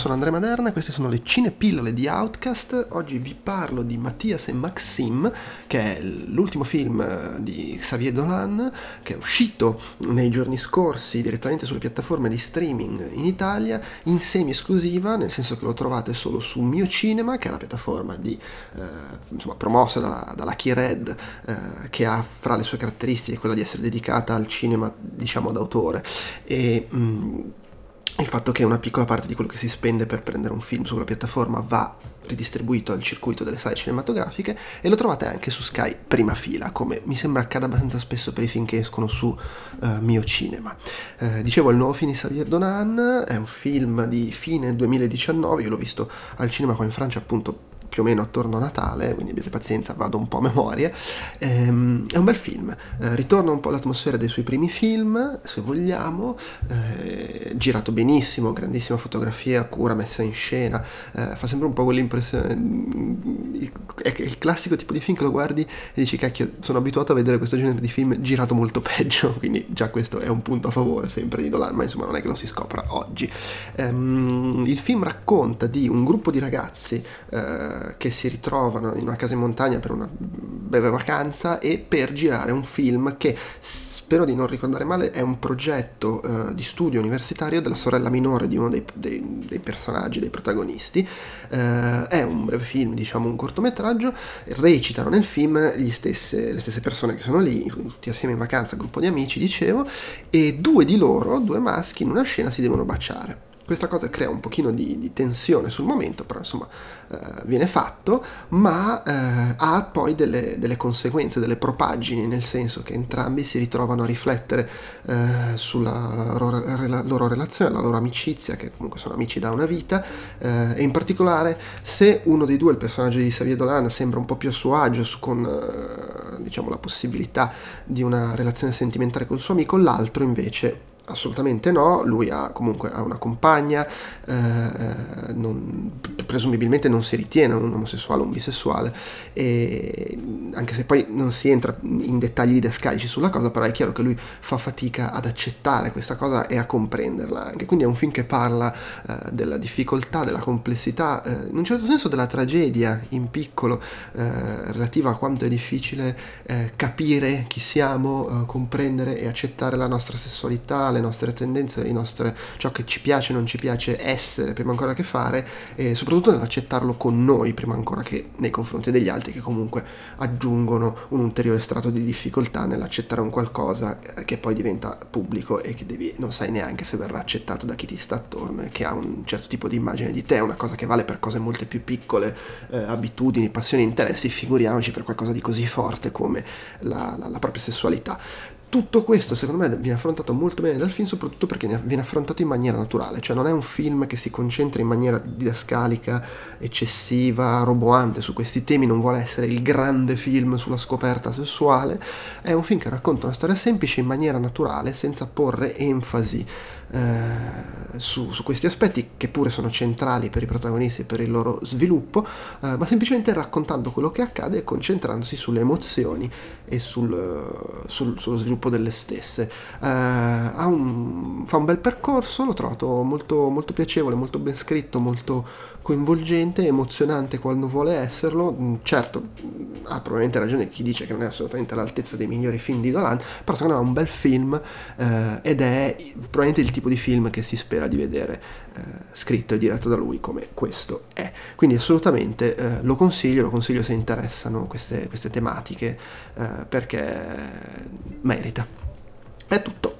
Sono Andrea Maderna, queste sono le cinepillole di Outcast. Oggi vi parlo di Mattias e Maxim, che è l'ultimo film eh, di Xavier Dolan, che è uscito nei giorni scorsi direttamente sulle piattaforme di streaming in Italia, in semi-esclusiva, nel senso che lo trovate solo su Mio Cinema, che è la piattaforma di, eh, insomma, promossa dalla, dalla Key Red, eh, che ha fra le sue caratteristiche quella di essere dedicata al cinema, diciamo, d'autore. E, mh, mm, il fatto che una piccola parte di quello che si spende per prendere un film sulla piattaforma va ridistribuito al circuito delle sale cinematografiche e lo trovate anche su Sky prima fila, come mi sembra accada abbastanza spesso per i film che escono su uh, Mio Cinema. Uh, dicevo, il nuovo film di Xavier Donan è un film di fine 2019, io l'ho visto al cinema qua in Francia appunto più o meno attorno a Natale, quindi abbiate pazienza, vado un po' a memoria. Ehm, è un bel film, eh, ritorna un po' l'atmosfera dei suoi primi film, se vogliamo, eh, girato benissimo, grandissima fotografia, cura, messa in scena, eh, fa sempre un po' quell'impressione, è il classico tipo di film che lo guardi e dici cacchio, sono abituato a vedere questo genere di film girato molto peggio, quindi già questo è un punto a favore sempre di Dolan, ma insomma non è che lo si scopra oggi. Ehm, il film racconta di un gruppo di ragazzi eh, che si ritrovano in una casa in montagna per una breve vacanza e per girare un film che spero di non ricordare male è un progetto uh, di studio universitario della sorella minore di uno dei, dei, dei personaggi, dei protagonisti. Uh, è un breve film diciamo un cortometraggio recitano nel film stesse, le stesse persone che sono lì tutti assieme in vacanza gruppo di amici dicevo e due di loro due maschi in una scena si devono baciare questa cosa crea un pochino di, di tensione sul momento, però insomma eh, viene fatto, ma eh, ha poi delle, delle, conseguenze, delle propagini, nel senso che entrambi si ritrovano a riflettere eh, sulla loro, rela, loro, relazione, la loro amicizia, che comunque sono amici da una vita, eh, e in particolare se uno dei due, il personaggio di Xavier Dolan, sembra un po' più a suo agio con eh, diciamo, la possibilità di una relazione sentimentale col suo amico, l'altro invece assolutamente no, lui ha comunque ha una compagna, eh, eh, non, presumibilmente non si ritiene un omosessuale o un bisessuale, e, anche se poi non si entra in dettagli didascalici sulla cosa, però è chiaro che lui fa fatica ad accettare questa cosa e a comprenderla anche. Quindi è un film che parla eh, della difficoltà, della complessità, eh, in un certo senso della tragedia in piccolo eh, relativa a quanto è difficile eh, capire chi siamo, comprendere e accettare la nostra sessualità, le nostre tendenze, nostre, ciò che ci piace e non ci piace essere prima ancora che fare e soprattutto nell'accettarlo con noi prima ancora che nei confronti degli altri che comunque aggiungono un ulteriore strato di difficoltà nell'accettare un qualcosa eh, che poi diventa pubblico e che devi, non sai neanche se verrà accettato da chi ti sta attorno e che ha un certo tipo di immagine di te, una cosa che vale per cose molto più piccole, eh, abitudini, passioni, interessi, figuriamoci per qualcosa di così forte come la, la, la propria sessualità tutto questo secondo me viene affrontato molto bene dal film soprattutto perché viene affrontato in maniera naturale. Cioè non è un film che si concentra in maniera didascalica eccessiva roboante su questi temi non vuole essere il grande film sulla scoperta sessuale. È un film che racconta una storia semplice in maniera naturale senza porre enfasi eh, su, su, questi aspetti che pure sono centrali per i protagonisti e per il loro sviluppo, eh, ma semplicemente raccontando quello che accade e concentrandosi sulle emozioni e sul, sul, sullo sviluppo delle stesse. Eh, un, fa un bel percorso, l'ho trovato molto, molto piacevole, molto ben scritto, molto coinvolgente, emozionante quando vuole esserlo. Mm, certo, ha probabilmente ragione chi dice che non è assolutamente all'altezza dei migliori film di Dolan, però secondo me è un bel film eh, ed è probabilmente il tipo di film che si spera di vedere eh, scritto e diretto da lui come questo è. Quindi assolutamente eh, lo consiglio, lo consiglio se interessano queste, queste tematiche eh, perché merita. È tutto.